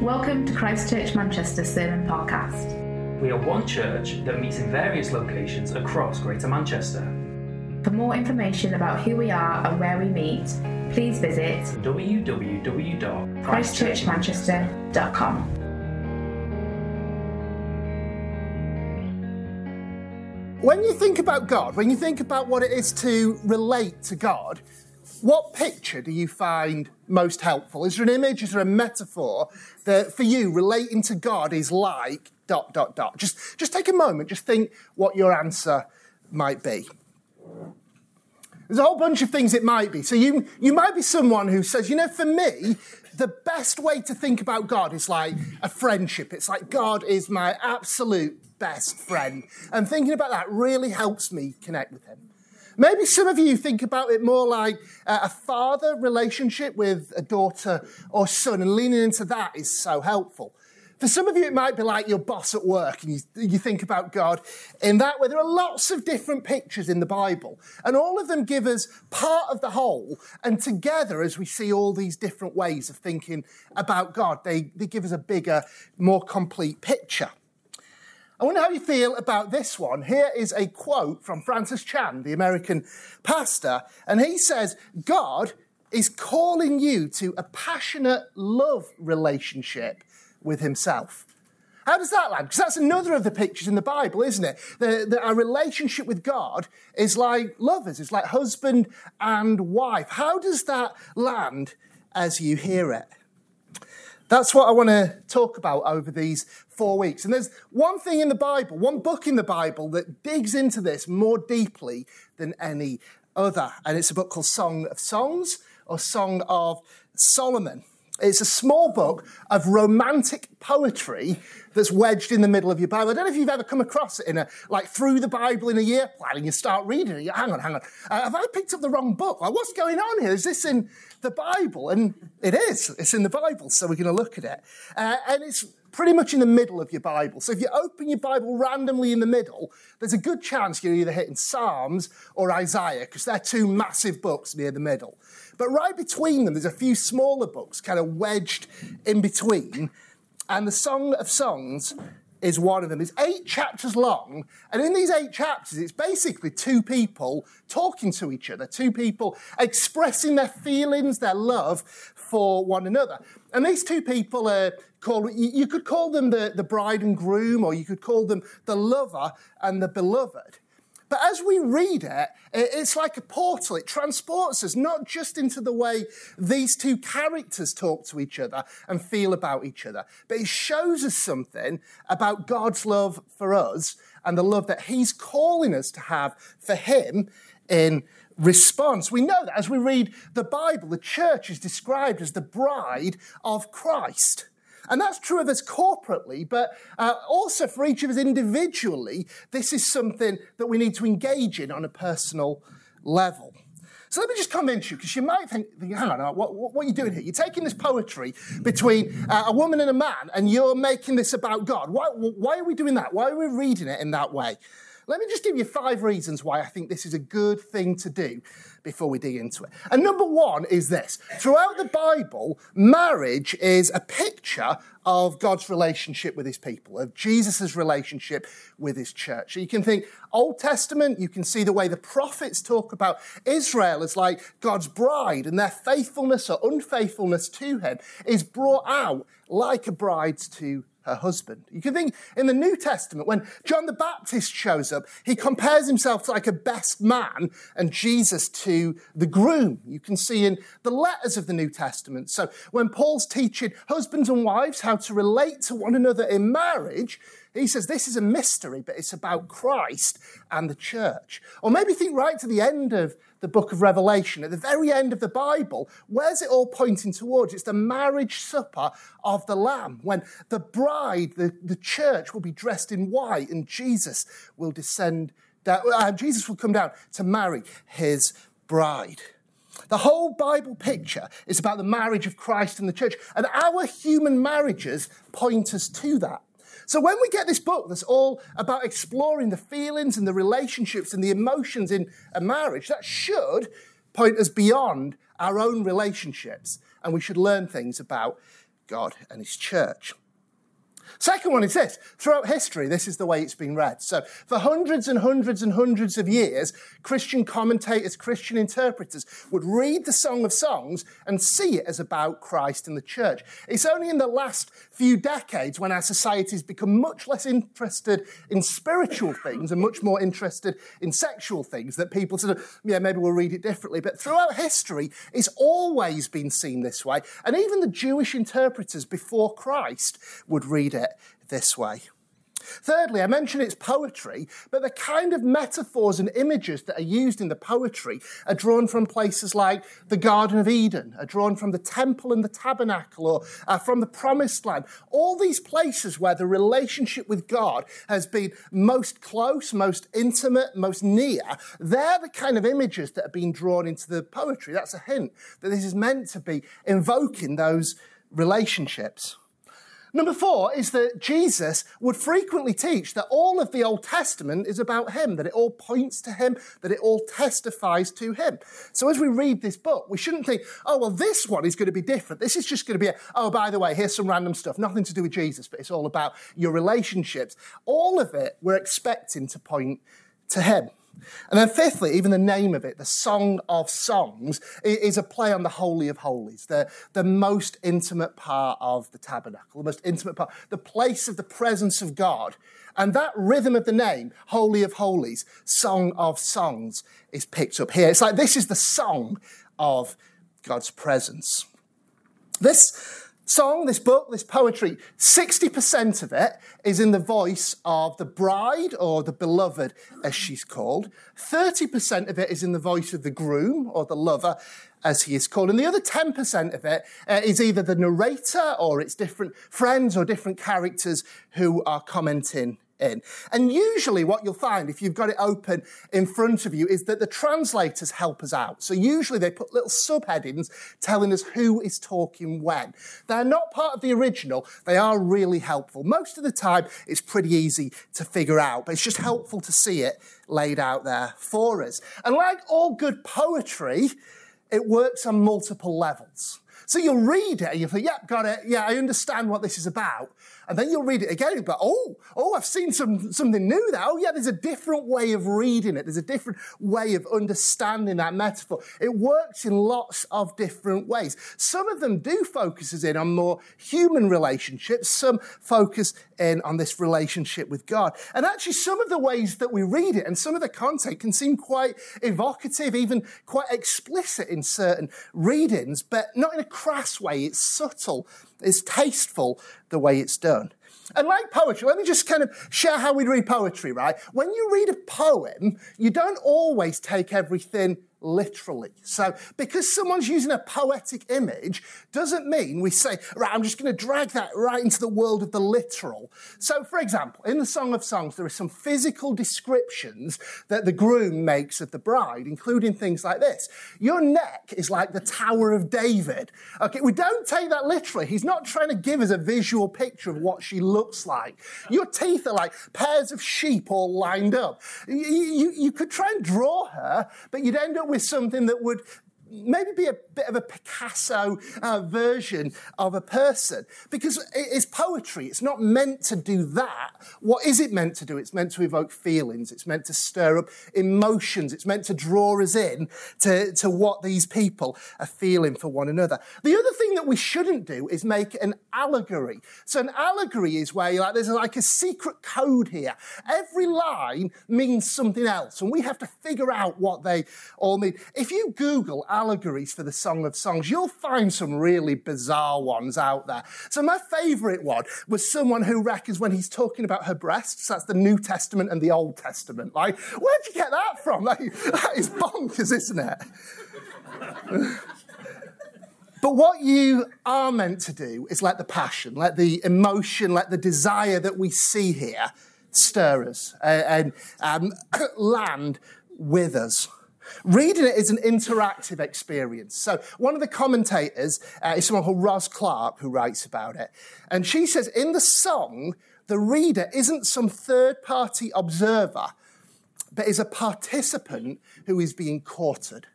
Welcome to Christ Church Manchester Sermon Podcast. We are one church that meets in various locations across Greater Manchester. For more information about who we are and where we meet, please visit www.christchurchmanchester.com. When you think about God, when you think about what it is to relate to God, what picture do you find most helpful? Is there an image? Is there a metaphor that for you relating to God is like dot dot dot? Just just take a moment, just think what your answer might be. There's a whole bunch of things it might be. So you you might be someone who says, you know, for me, the best way to think about God is like a friendship. It's like God is my absolute best friend. And thinking about that really helps me connect with him. Maybe some of you think about it more like uh, a father relationship with a daughter or son, and leaning into that is so helpful. For some of you, it might be like your boss at work, and you, you, think about God in that way. There are lots of different pictures in the Bible, and all of them give us part of the whole. And together, as we see all these different ways of thinking about God, they, they give us a bigger, more complete picture. I wonder how you feel about this one. Here is a quote from Francis Chan, the American pastor, and he says, God is calling you to a passionate love relationship with himself. How does that land? Because that's another of the pictures in the Bible, isn't it? That our relationship with God is like lovers, it's like husband and wife. How does that land as you hear it? That's what I want to talk about over these four weeks. And there's one thing in the Bible, one book in the Bible that digs into this more deeply than any other. And it's a book called Song of Songs or Song of Solomon. It's a small book of romantic poetry that's wedged in the middle of your Bible. I don't know if you've ever come across it in a, like through the Bible in a year plan and you start reading it. You, hang on, hang on. Uh, have I picked up the wrong book? Like, what's going on here? Is this in the Bible? And it is. It's in the Bible. So we're going to look at it. Uh, and it's pretty much in the middle of your Bible. So if you open your Bible randomly in the middle, there's a good chance you're either hitting Psalms or Isaiah because they're two massive books near the middle. But right between them, there's a few smaller books kind of wedged in between. And the Song of Songs is one of them. It's eight chapters long. And in these eight chapters, it's basically two people talking to each other, two people expressing their feelings, their love for one another. And these two people are called, you could call them the, the bride and groom, or you could call them the lover and the beloved. But as we read it, it's like a portal. It transports us not just into the way these two characters talk to each other and feel about each other, but it shows us something about God's love for us and the love that He's calling us to have for Him in response. We know that as we read the Bible, the church is described as the bride of Christ. And that's true of us corporately, but uh, also for each of us individually, this is something that we need to engage in on a personal level. So let me just convince you, because you might think, hang on, what, what, are you doing here? You're taking this poetry between uh, a woman and a man, and you're making this about God. Why, why are we doing that? Why are we reading it in that way? Let me just give you five reasons why I think this is a good thing to do before we dig into it. And number one is this throughout the Bible, marriage is a picture of God's relationship with his people, of Jesus' relationship with his church. So you can think Old Testament, you can see the way the prophets talk about Israel as like God's bride, and their faithfulness or unfaithfulness to him is brought out like a bride's to her husband. You can think in the New Testament, when John the Baptist shows up, he compares himself to like a best man and Jesus to the groom. You can see in the letters of the New Testament. So when Paul's teaching husbands and wives how to relate to one another in marriage, he says this is a mystery, but it's about Christ and the church. Or maybe think right to the end of the book of Revelation, at the very end of the Bible, where's it all pointing towards? It's the marriage supper of the Lamb, when the bride, the, the church, will be dressed in white and Jesus will descend down, uh, Jesus will come down to marry his bride. The whole Bible picture is about the marriage of Christ and the church, and our human marriages point us to that. So when we get this book that's all about exploring the feelings and the relationships and the emotions in a marriage, that should point us beyond our own relationships and we should learn things about God and his church. Second one is this. Throughout history, this is the way it's been read. So for hundreds and hundreds and hundreds of years, Christian commentators, Christian interpreters would read the Song of Songs and see it as about Christ and the church. It's only in the last few decades when our society has become much less interested in spiritual things and much more interested in sexual things that people sort of, yeah, maybe we'll read it differently. But throughout history, it's always been seen this way. And even the Jewish interpreters before Christ would read it this way. Thirdly, I mentioned it's poetry, but the kind of metaphors and images that are used in the poetry are drawn from places like the Garden of Eden, are drawn from the temple and the tabernacle, or uh, from the promised land. All these places where the relationship with God has been most close, most intimate, most near, they're the kind of images that are being drawn into the poetry. That's a hint that this is meant to be invoking those relationships. Number four is that Jesus would frequently teach that all of the Old Testament is about him, that it all points to him, that it all testifies to him. So as we read this book, we shouldn't think, oh, well, this one is going to be different. This is just going to be, a, oh, by the way, here's some random stuff, nothing to do with Jesus, but it's all about your relationships. All of it we're expecting to point to him. And then, fifthly, even the name of it, the Song of Songs, is a play on the Holy of Holies, the, the most intimate part of the tabernacle, the most intimate part, the place of the presence of God. And that rhythm of the name, Holy of Holies, Song of Songs, is picked up here. It's like this is the song of God's presence. This song, this book, this poetry, 60% of it is in the voice of the bride or the beloved, as she's called. 30% of it is in the voice of the groom or the lover, as he is called. And the other 10% of it uh, is either the narrator or it's different friends or different characters who are commenting in. And usually what you'll find if you've got it open in front of you is that the translators help us out. So usually they put little subheadings telling us who is talking when. They're not part of the original. They are really helpful. Most of the time it's pretty easy to figure out, but it's just helpful to see it laid out there for us. And like all good poetry, it works on multiple levels. So you'll read it and you'll think, yep, got it. Yeah, I understand what this is about. And then you'll read it again, but oh, oh, I've seen some, something new there. Oh, yeah, there's a different way of reading it. There's a different way of understanding that metaphor. It works in lots of different ways. Some of them do focus us in on more human relationships. Some focus in on this relationship with God. And actually, some of the ways that we read it and some of the content can seem quite evocative, even quite explicit in certain readings, but not in a crass way. It's subtle it's tasteful the way it's done. And like poetry, let me just kind of share how we read poetry, right? When you read a poem, you don't always take everything literally. So, because someone's using a poetic image doesn't mean we say, right, I'm just going to drag that right into the world of the literal. So, for example, in the Song of Songs, there are some physical descriptions that the groom makes of the bride, including things like this. Your neck is like the Tower of David. Okay, we don't take that literally. He's not trying to give us a visual picture of what she looks like. Your teeth are like pairs of sheep all lined up. You, you, you could try and draw her, but you'd end up with something that would maybe be a bit of a Picasso uh, version of a person because it's poetry. It's not meant to do that. What is it meant to do? It's meant to evoke feelings. It's meant to stir up emotions. It's meant to draw us in to, to what these people are feeling for one another. The other thing that we shouldn't do is make an allegory. So an allegory is where like, there's like a secret code here. Every line means something else and we have to figure out what they all mean. If you Google allegories for the Song of Songs, you'll find some really bizarre ones out there. So my favorite one was someone who reckons when he's talking about her breasts, that's the New Testament and the Old Testament. Like, where'd you get that from? Like, that is bonkers, isn't it? But what you are meant to do is let the passion, let the emotion, let the desire that we see here stir us and, and um, land with us. Reading it is an interactive experience. So one of the commentators uh, is someone called Ros Clarke who writes about it. And she says in the song, the reader isn't some third party observer, but is a participant who is being courted.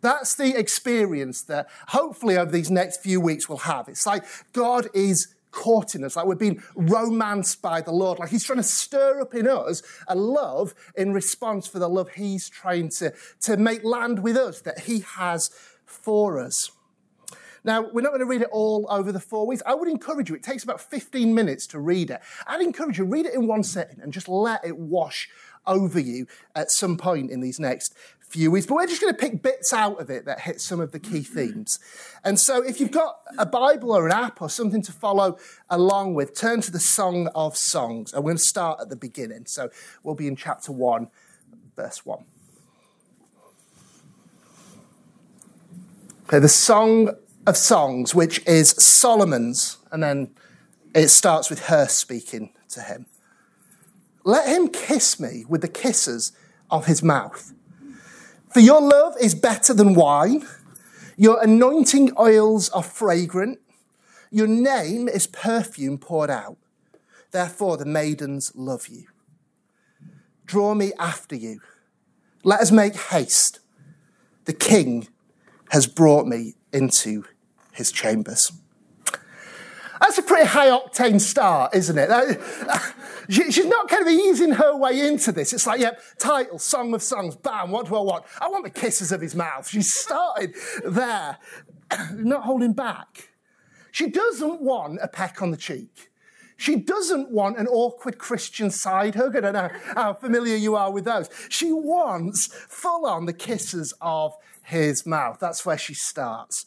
That's the experience that hopefully over these next few weeks we'll have. It's like God is courting us, like we're being romanced by the Lord, like He's trying to stir up in us a love in response for the love He's trying to, to make land with us that He has for us. Now, we're not going to read it all over the four weeks. I would encourage you, it takes about 15 minutes to read it. I'd encourage you, read it in one sitting and just let it wash over you at some point in these next few weeks. But we're just going to pick bits out of it that hit some of the key mm-hmm. themes. And so if you've got a Bible or an app or something to follow along with, turn to the Song of Songs. And we're going to start at the beginning. So we'll be in chapter 1, verse 1. Okay, the Song of Songs, which is Solomon's, and then it starts with her speaking to him. Let him kiss me with the kisses of his mouth. For your love is better than wine. Your anointing oils are fragrant. Your name is perfume poured out. Therefore, the maidens love you. Draw me after you. Let us make haste. The king has brought me into his chambers. That's a pretty high octane start, isn't it? That, she's not kind of easing her way into this. It's like, yep, title, Song of Songs, bam, what do I want? I want the kisses of his mouth. She started there, not holding back. She doesn't want a peck on the cheek. She doesn't want an awkward Christian side hug. I don't know how familiar you are with those. She wants full on the kisses of his mouth. That's where she starts.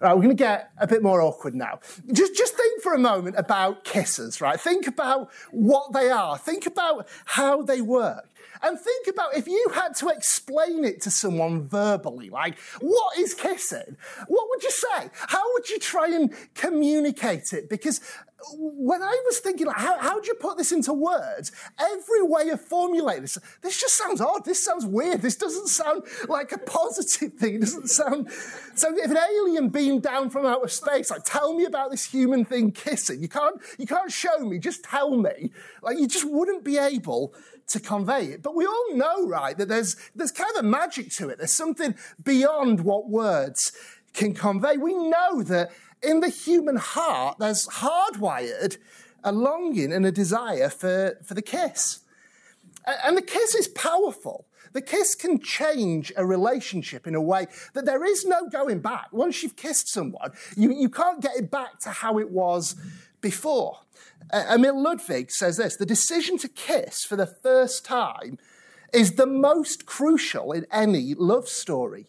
Right, we're going to get a bit more awkward now. Just, just think for a moment about kisses, right? Think about what they are. Think about how they work. And think about if you had to explain it to someone verbally, like, what is kissing? What would you say? How would you try and communicate it? Because when I was thinking, like, how, how do you put this into words? Every way of formulating this, this just sounds odd. This sounds weird. This doesn't sound like a positive thing. It doesn't sound. So if an alien beamed down from outer space, like, tell me about this human thing kissing. You can't, you can't show me. Just tell me. Like, you just wouldn't be able to convey it. But we all know, right, that there's, there's kind of a magic to it. There's something beyond what words can convey. We know that in the human heart, there's hardwired a longing and a desire for, for the kiss. And the kiss is powerful. The kiss can change a relationship in a way that there is no going back. Once you've kissed someone, you, you can't get it back to how it was before. Emil Ludwig says this the decision to kiss for the first time is the most crucial in any love story.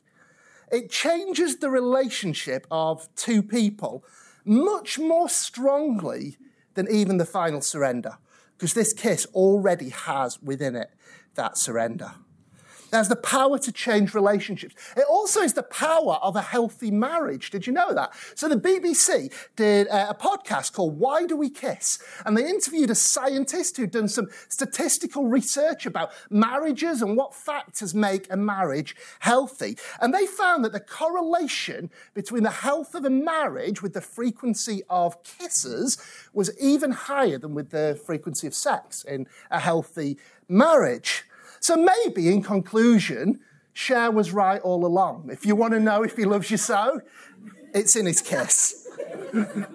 It changes the relationship of two people much more strongly than even the final surrender, because this kiss already has within it that surrender. Has the power to change relationships. It also is the power of a healthy marriage. Did you know that? So the BBC did uh, a podcast called Why Do We Kiss? And they interviewed a scientist who'd done some statistical research about marriages and what factors make a marriage healthy. And they found that the correlation between the health of a marriage with the frequency of kisses was even higher than with the frequency of sex in a healthy marriage. So maybe in conclusion, Cher was right all along. If you want to know if he loves you so, it's in his kiss. the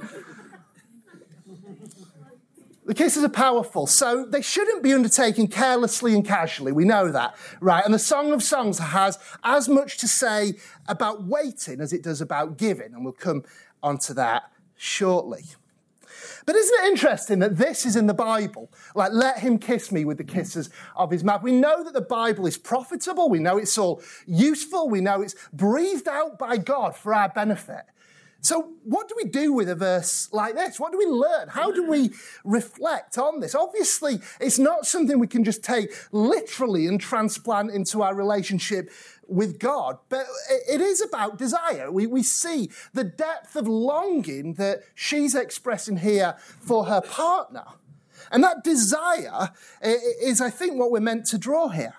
kisses are powerful, so they shouldn't be undertaken carelessly and casually. We know that, right? And the Song of Songs has as much to say about waiting as it does about giving, and we'll come onto that shortly. But isn't it interesting that this is in the Bible? Like, let him kiss me with the kisses of his mouth. We know that the Bible is profitable. We know it's all useful. We know it's breathed out by God for our benefit. So, what do we do with a verse like this? What do we learn? How do we reflect on this? Obviously, it's not something we can just take literally and transplant into our relationship with God, but it is about desire. We, we see the depth of longing that she's expressing here for her partner. And that desire is, I think, what we're meant to draw here.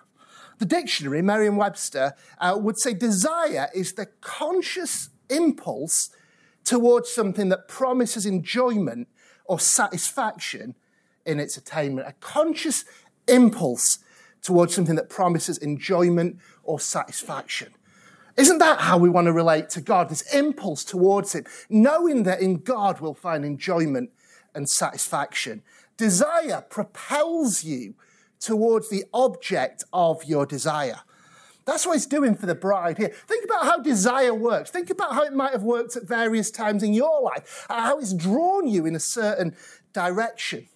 The dictionary, Merriam Webster, uh, would say desire is the conscious impulse towards something that promises enjoyment or satisfaction in its attainment. A conscious impulse towards something that promises enjoyment or satisfaction. Isn't that how we want to relate to God? This impulse towards Him, knowing that in God we'll find enjoyment and satisfaction. Desire propels you towards the object of your desire. That's what it's doing for the bride here. Think about how desire works. Think about how it might have worked at various times in your life, how it's drawn you in a certain direction.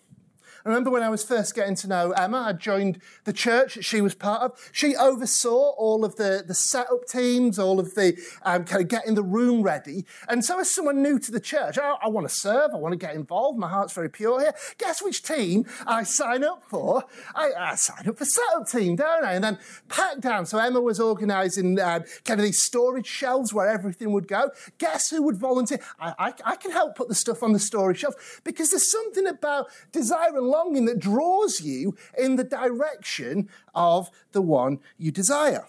I remember when I was first getting to know Emma, I joined the church that she was part of. She oversaw all of the, the setup teams, all of the um, kind of getting the room ready. And so, as someone new to the church, I, I want to serve, I want to get involved, my heart's very pure here. Guess which team I sign up for? I, I sign up for setup team, don't I? And then pack down. So, Emma was organising um, kind of these storage shelves where everything would go. Guess who would volunteer? I, I, I can help put the stuff on the storage shelf because there's something about desire and longing that draws you in the direction of the one you desire.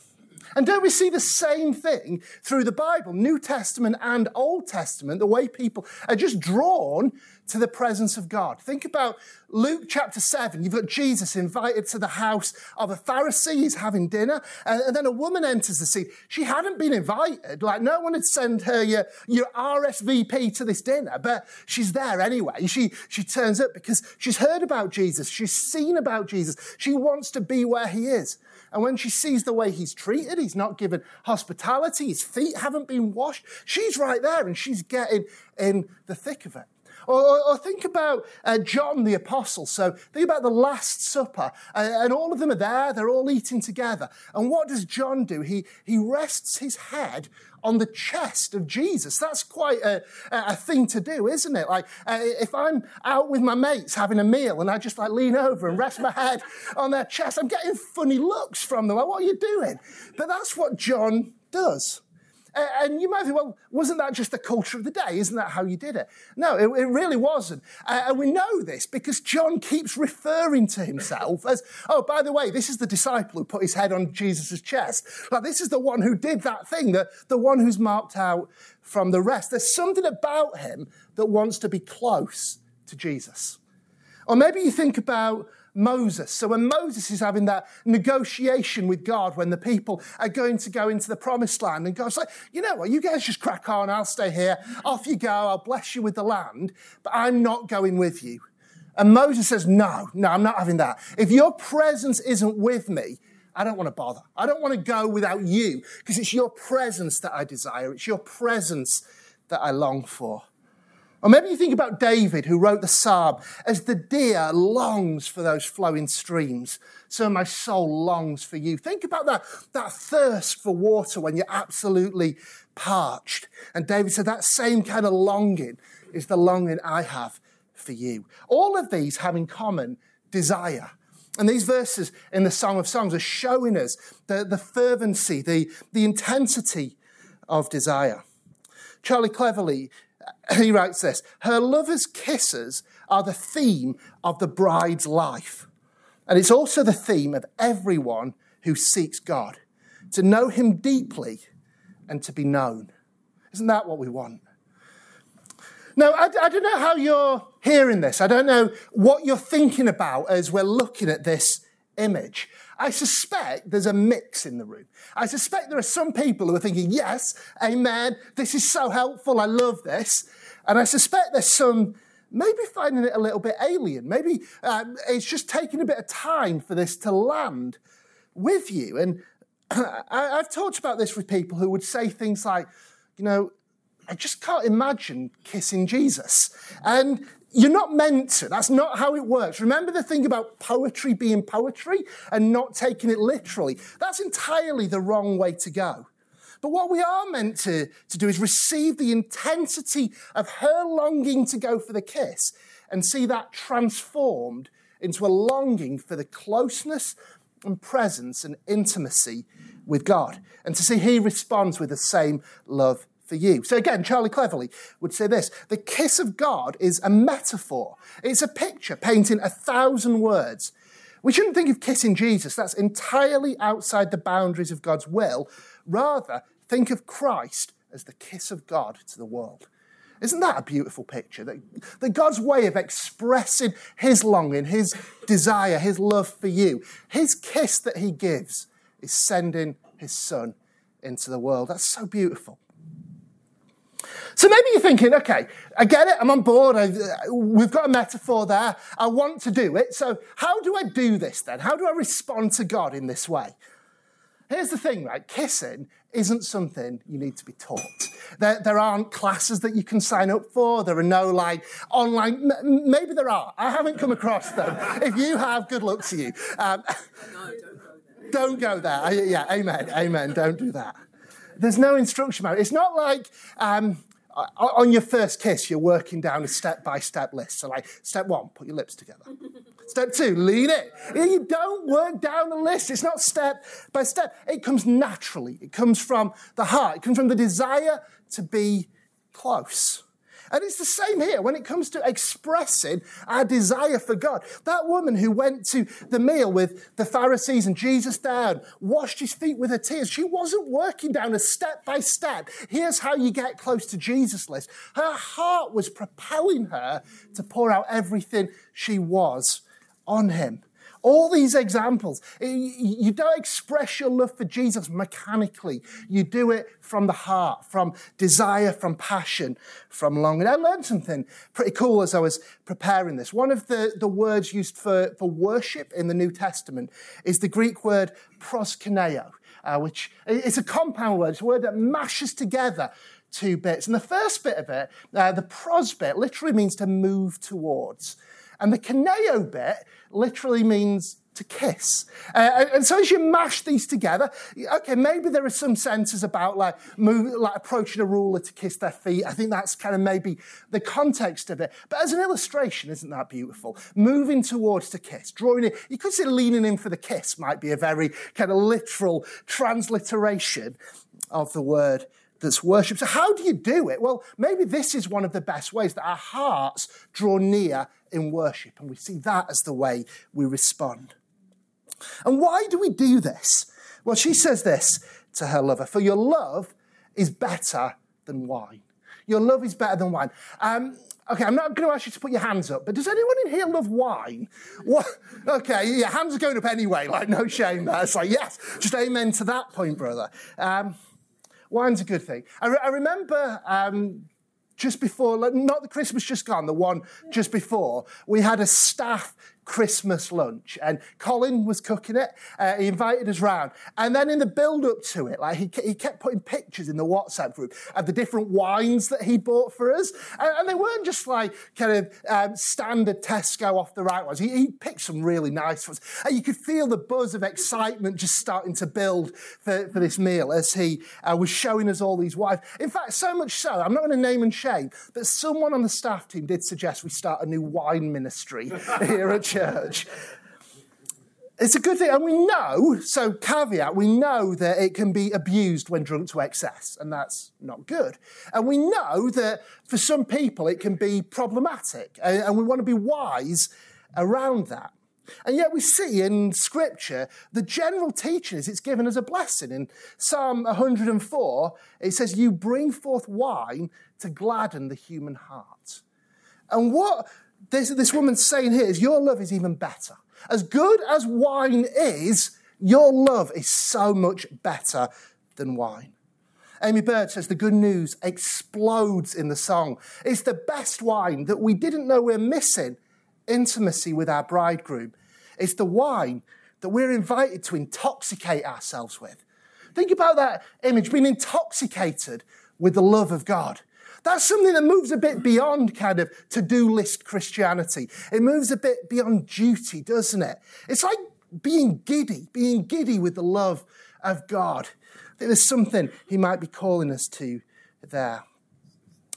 And don't we see the same thing through the Bible, New Testament and Old Testament, the way people are just drawn to the presence of God? Think about Luke chapter 7. You've got Jesus invited to the house of a Pharisee. He's having dinner. And, then a woman enters the scene. She hadn't been invited. Like no one had sent her your, your RSVP to this dinner, but she's there anyway. She, she turns up because she's heard about Jesus. She's seen about Jesus. She wants to be where he is. And when she sees the way he's treated, he's not given hospitality, his feet haven't been washed, she's right there and she's getting in the thick of it. Or, or, or think about uh, John the Apostle. So think about the Last Supper, uh, and all of them are there. They're all eating together. And what does John do? He, he rests his head on the chest of Jesus. That's quite a, a thing to do, isn't it? Like, uh, if I'm out with my mates having a meal and I just like lean over and rest my head on their chest, I'm getting funny looks from them. Like, what are you doing? But that's what John does. And you might think, well, wasn't that just the culture of the day? Isn't that how you did it? No, it, it really wasn't. Uh, and we know this because John keeps referring to himself as, oh, by the way, this is the disciple who put his head on Jesus' chest. Like, this is the one who did that thing, the, the one who's marked out from the rest. There's something about him that wants to be close to Jesus. Or maybe you think about Moses. So when Moses is having that negotiation with God when the people are going to go into the promised land, and God's like, you know what, you guys just crack on, I'll stay here. Off you go, I'll bless you with the land, but I'm not going with you. And Moses says, no, no, I'm not having that. If your presence isn't with me, I don't want to bother. I don't want to go without you because it's your presence that I desire. It's your presence that I long for. Or maybe you think about David, who wrote the psalm, as the deer longs for those flowing streams, so my soul longs for you. Think about that, that thirst for water when you're absolutely parched. And David said that same kind of longing is the longing I have for you. All of these have in common desire. And these verses in the Song of Songs are showing us the, the fervency, the, the intensity of desire. Charlie Cleverly he writes this Her lover's kisses are the theme of the bride's life. And it's also the theme of everyone who seeks God to know him deeply and to be known. Isn't that what we want? Now, I, I, don't know how you're hearing this. I don't know what you're thinking about as we're looking at this image. I suspect there's a mix in the room. I suspect there are some people who are thinking, yes, amen, this is so helpful, I love this. And I suspect there's some maybe finding it a little bit alien. Maybe um, it's just taking a bit of time for this to land with you. And I, I've talked about this with people who would say things like, you know, I just can't imagine kissing Jesus. And you're not meant to. That's not how it works. Remember the thing about poetry being poetry and not taking it literally? That's entirely the wrong way to go. But what we are meant to, to do is receive the intensity of her longing to go for the kiss and see that transformed into a longing for the closeness and presence and intimacy with God. And to see he responds with the same love for you. So again, Charlie Cleverly would say this the kiss of God is a metaphor, it's a picture painting a thousand words. We shouldn't think of kissing Jesus, that's entirely outside the boundaries of God's will. Rather, think of Christ as the kiss of God to the world. Isn't that a beautiful picture? That, that God's way of expressing his longing, his desire, his love for you, his kiss that he gives is sending his son into the world. That's so beautiful. So maybe you're thinking, okay, I get it, I'm on board, I, we've got a metaphor there, I want to do it. So, how do I do this then? How do I respond to God in this way? Here's the thing, right? Kissing isn't something you need to be taught. There, there aren't classes that you can sign up for. There are no like online, m- maybe there are. I haven't come across them. if you have, good luck to you. Um, no, don't go there. Don't go there. Yeah, amen, amen. Don't do that. There's no instruction manual. It's not like um, on your first kiss, you're working down a step by step list. So, like, step one, put your lips together. step two, lean it. You don't work down a list. It's not step by step. It comes naturally. It comes from the heart. It comes from the desire to be close. And it's the same here when it comes to expressing our desire for God. That woman who went to the meal with the Pharisees and Jesus down, washed his feet with her tears, she wasn't working down a step by step. Here's how you get close to Jesus list. Her heart was propelling her to pour out everything she was on him. All these examples, you don't express your love for Jesus mechanically. You do it from the heart, from desire, from passion, from longing. I learned something pretty cool as I was preparing this. One of the, the words used for, for worship in the New Testament is the Greek word proskuneo, uh, which is a compound word. It's a word that mashes together two bits. And the first bit of it, uh, the pros bit, literally means to move towards. And the kuneo bit literally means to kiss. Uh, and so as you mash these together, okay, maybe there are some senses about like, like approaching a ruler to kiss their feet. I think that's kind of maybe the context of it. But as an illustration, isn't that beautiful? Moving towards to kiss, drawing it. You could say leaning in for the kiss might be a very kind of literal transliteration of the word that's worship. So, how do you do it? Well, maybe this is one of the best ways that our hearts draw near in worship, and we see that as the way we respond. And why do we do this? Well, she says this to her lover For your love is better than wine. Your love is better than wine. Um, okay, I'm not going to ask you to put your hands up, but does anyone in here love wine? What? Okay, your hands are going up anyway, like no shame there. It's like, yes, just amen to that point, brother. Um, wine's a good thing. I, re- I remember um, just before, not the Christmas just gone, the one just before, we had a staff Christmas lunch. And Colin was cooking it. Uh, he invited us round. And then in the build up to it, like he, he kept putting pictures in the WhatsApp group of the different wines that he bought for us. And, and they weren't just like kind of um, standard Tesco off the right ones. He, he, picked some really nice ones. And you could feel the buzz of excitement just starting to build for, for this meal as he uh, was showing us all these wines. In fact, so much so, I'm not going to name and shame, but someone on the staff team did suggest we start a new wine ministry here at church. It's a good thing. And we know, so caveat, we know that it can be abused when drunk to excess, and that's not good. And we know that for some people it can be problematic, and we want to be wise around that. And yet we see in Scripture the general teaching is it's given as a blessing. In Psalm 104, it says, You bring forth wine to gladden the human heart. And what this, this woman's saying here is your love is even better. As good as wine is, your love is so much better than wine. Aimee Byrd says the good news explodes in the song. It's the best wine that we didn't know we're missing intimacy with our bridegroom. It's the wine that we're invited to intoxicate ourselves with. Think about that image being intoxicated with the love of God. That's something that moves a bit beyond kind of to do list Christianity. It moves a bit beyond duty, doesn't it? It's like being giddy, being giddy with the love of God. There's something he might be calling us to there.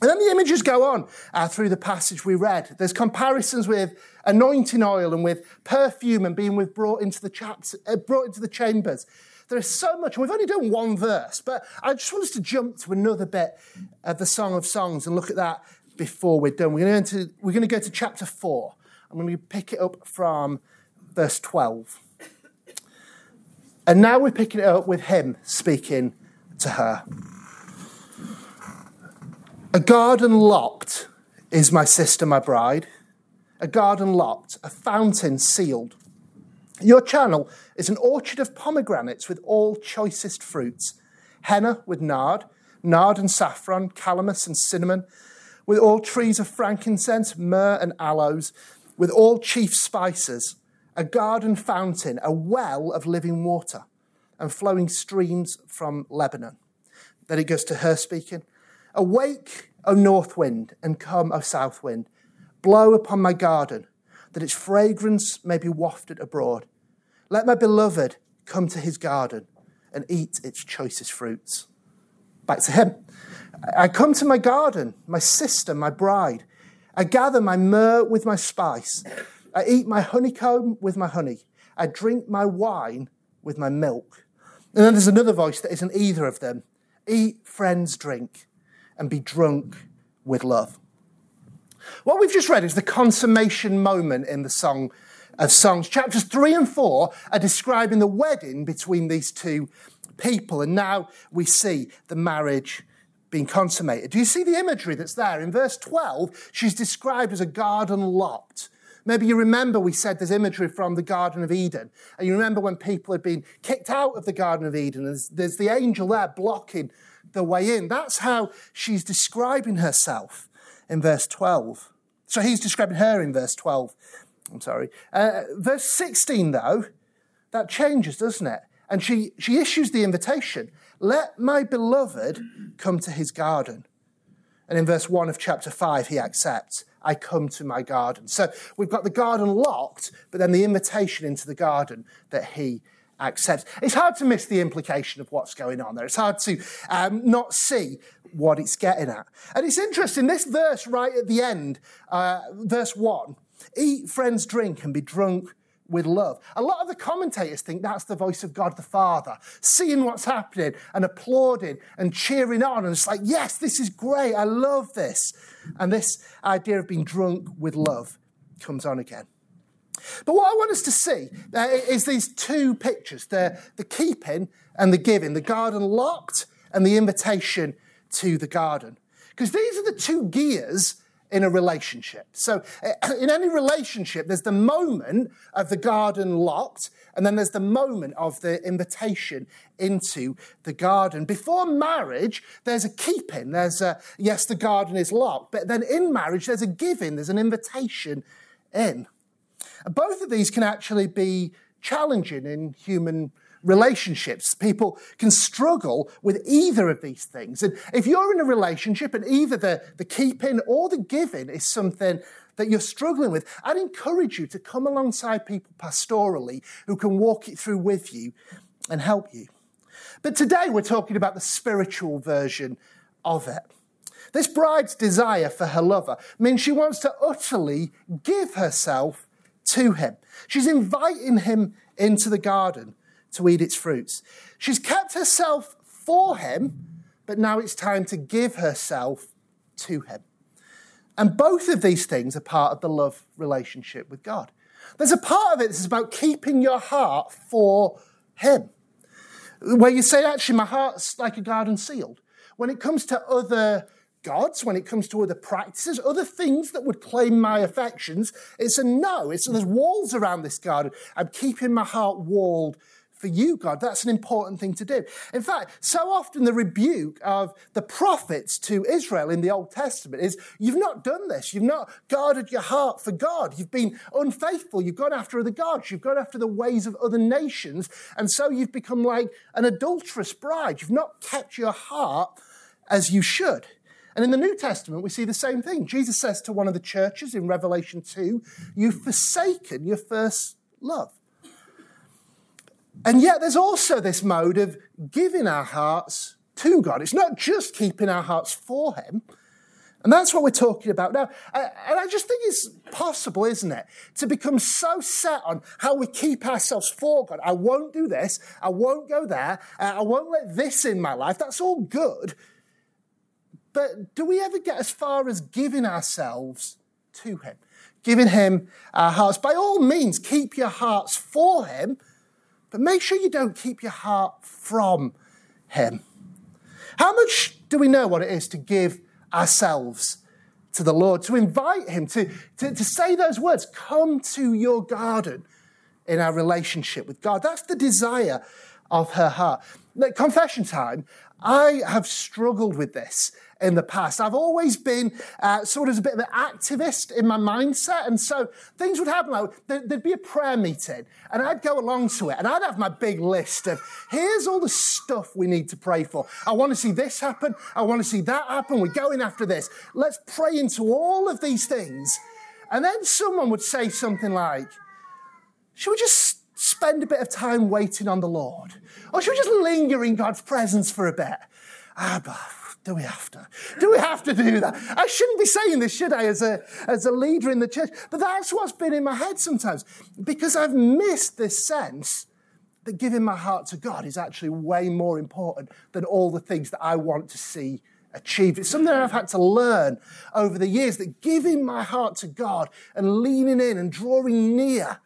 And then the images go on uh, through the passage we read. There's comparisons with anointing oil and with perfume and being with brought into the chaps, uh, brought into the chambers. There is so much. We've only done one verse, but I just want us to jump to another bit of the Song of Songs and look at that before we're done. We're going to, we're going to go to chapter 4. I'm going to pick it up from verse 12. And now we're picking it up with him speaking to her. A garden locked is my sister, my bride. A garden locked, a fountain sealed. Your channel is an orchard of pomegranates with all choicest fruits. henna with nard, nard and saffron, calamus and cinnamon, with all trees of frankincense, myrrh and aloes, with all chief spices, a garden fountain, a well of living water, and flowing streams from Lebanon. Then it goes to her speaking. Awake, O north wind, and come, O south wind. Blow upon my garden, that its fragrance may be wafted abroad. Let my beloved come to his garden and eat its choicest fruits. Back to him. I come to my garden, my sister, my bride. I gather my myrrh with my spice. I eat my honeycomb with my honey. I drink my wine with my milk. And then there's another voice that isn't either of them. Eat, friends, drink, and be drunk with love. What we've just read is the consummation moment in the Song of Songs. Chapters 3 and 4 are describing the wedding between these two people, and now we see the marriage being consummated. Do you see the imagery that's there? In verse 12, she's described as a garden locked. Maybe you remember we said there's imagery from the Garden of Eden. And you remember when people had been kicked out of the Garden of Eden, there's, there's the angel there blocking the way in. That's how she's describing herself in verse 12. So he's describing her in verse 12. I'm sorry. Uh, verse 16, though, that changes, doesn't it? And she, she issues the invitation let my beloved come to his garden. And in verse 1 of chapter 5, he accepts, I come to my garden. So we've got the garden locked, but then the invitation into the garden that he accepts. It's hard to miss the implication of what's going on there. It's hard to um, not see what it's getting at. And it's interesting, this verse right at the end, uh, verse 1 eat, friends, drink, and be drunk with love. A lot of the commentators think that's the voice of God the Father, seeing what's happening and applauding and cheering on. And it's like, yes, this is great. I love this. And this idea of being drunk with love comes on again. But what I want us to see uh, is these two pictures the, the keeping and the giving, the garden locked and the invitation to the garden. Because these are the two gears in a relationship. So, in any relationship, there's the moment of the garden locked, and then there's the moment of the invitation into the garden. Before marriage, there's a keeping. There's a, yes, the garden is locked, but then in marriage, there's a giving, there's an invitation in. Both of these can actually be challenging in human relationships. People can struggle with either of these things. And if you're in a relationship and either the, the keeping or the giving is something that you're struggling with, I'd encourage you to come alongside people pastorally who can walk it through with you and help you. But today we're talking about the spiritual version of it. This bride's desire for her lover means she wants to utterly give herself to him. She's inviting him into the garden to eat its fruits. She's kept herself for him, but now it's time to give herself to him. And both of these things are part of the love relationship with God. There's a part of it that's about keeping your heart for him, where you say, actually, my heart's like a garden sealed. When it comes to other gods, when it comes to other practices, other things that would claim my affections, it's a no. It's there's walls around this garden. I'm keeping my heart walled for you, God. That's an important thing to do. In fact, so often the rebuke of the prophets to Israel in the Old Testament is you've not done this. You've not guarded your heart for God. You've been unfaithful. You've gone after other gods. You've gone after the ways of other nations. And so you've become like an adulterous bride. You've not kept your heart as you should. And in the New Testament, we see the same thing. Jesus says to one of the churches in Revelation 2, You've forsaken your first love. And yet, there's also this mode of giving our hearts to God. It's not just keeping our hearts for Him. And that's what we're talking about now. And I just think it's possible, isn't it, to become so set on how we keep ourselves for God. I won't do this. I won't go there. Uh, I won't let this in my life. That's all good. But do we ever get as far as giving ourselves to Him? Giving Him our hearts. By all means, keep your hearts for Him but make sure you don't keep your heart from Him. How much do we know what it is to give ourselves to the Lord, to invite Him, to, to, to say those words, come to your garden in our relationship with God? That's the desire of her heart. Confession time. I have struggled with this in the past. I've always been uh, sort of a bit of an activist in my mindset. And so things would happen like there'd be a prayer meeting and I'd go along to it and I'd have my big list of here's all the stuff we need to pray for. I want to see this happen. I want to see that happen. We're going after this. Let's pray into all of these things. And then someone would say something like, should we just spend a bit of time waiting on the Lord? Or should we just linger in God's presence for a bit? Ah, but do we have to? Do we have to do that? I shouldn't be saying this, should I, as a, as a leader in the church? But that's what's been in my head sometimes because I've missed this sense that giving my heart to God is actually way more important than all the things that I want to see achieved. It's something I've had to learn over the years that giving my heart to God and leaning in and drawing near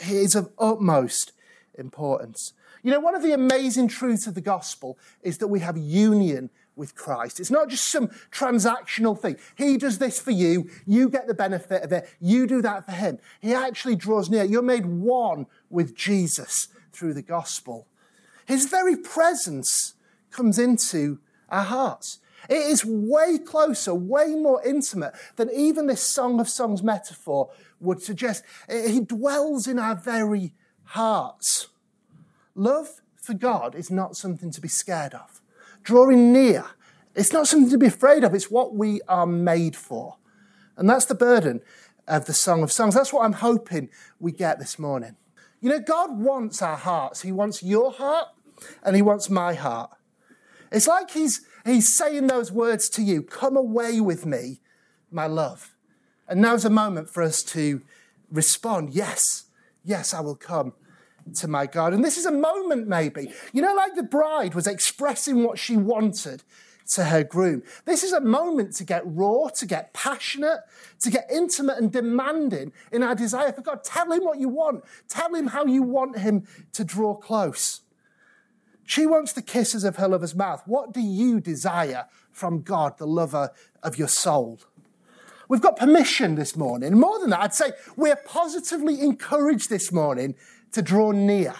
is of utmost importance. You know, one of the amazing truths of the gospel is that we have union with Christ. It's not just some transactional thing. He does this for you, you get the benefit of it, you do that for him. He actually draws near. You're made one with Jesus through the gospel. His very presence comes into our hearts. It is way closer, way more intimate than even this Song of Songs metaphor would suggest. Eh, he dwells in our very hearts. Love for God is not something to be scared of. Drawing near, it's not something to be afraid of, it's what we are made for. And that's the burden of the Song of Songs. That's what I'm hoping we get this morning. You know, God wants our hearts. He wants your heart and He wants my heart. It's like He's, he's saying those words to you Come away with me, my love. And now's a moment for us to respond Yes, yes, I will come to my God. And this is a moment, maybe. You know, like the bride was expressing what she wanted to her groom. This is a moment to get raw, to get passionate, to get intimate and demanding in our desire for God. Tell him what you want. Tell him how you want him to draw close. She wants the kisses of her lover's mouth. What do you desire from God, the lover of your soul? We've got permission this morning. More than that, I'd say we're positively encouraged this morning to draw near.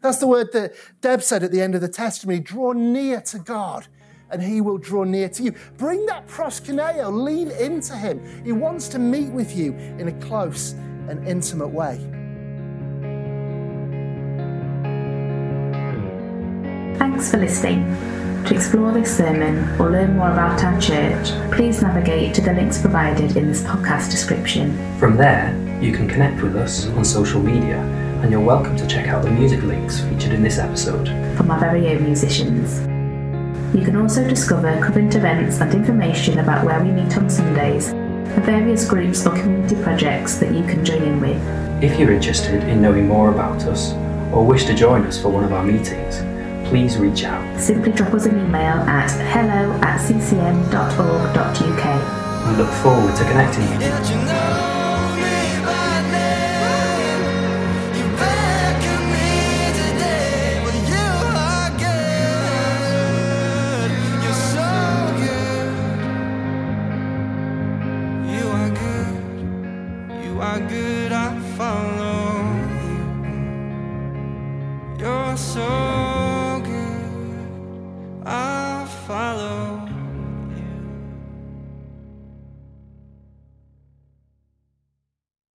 That's the word that Deb said at the end of the testimony draw near to God and he will draw near to you. Bring that proskuneo, lean into him. He wants to meet with you in a close and intimate way. Thanks for listening. To explore this sermon or learn more about our church, please navigate to the links provided in this podcast description. From there, you can connect with us on social media, and you're welcome to check out the music links featured in this episode from our very own musicians. You can also discover current events and information about where we meet on Sundays and various groups or community projects that you can join in with. If you're interested in knowing more about us or wish to join us for one of our meetings, please reach out. Simply drop us an email at hello at ccm.org.uk. We look forward to connecting you.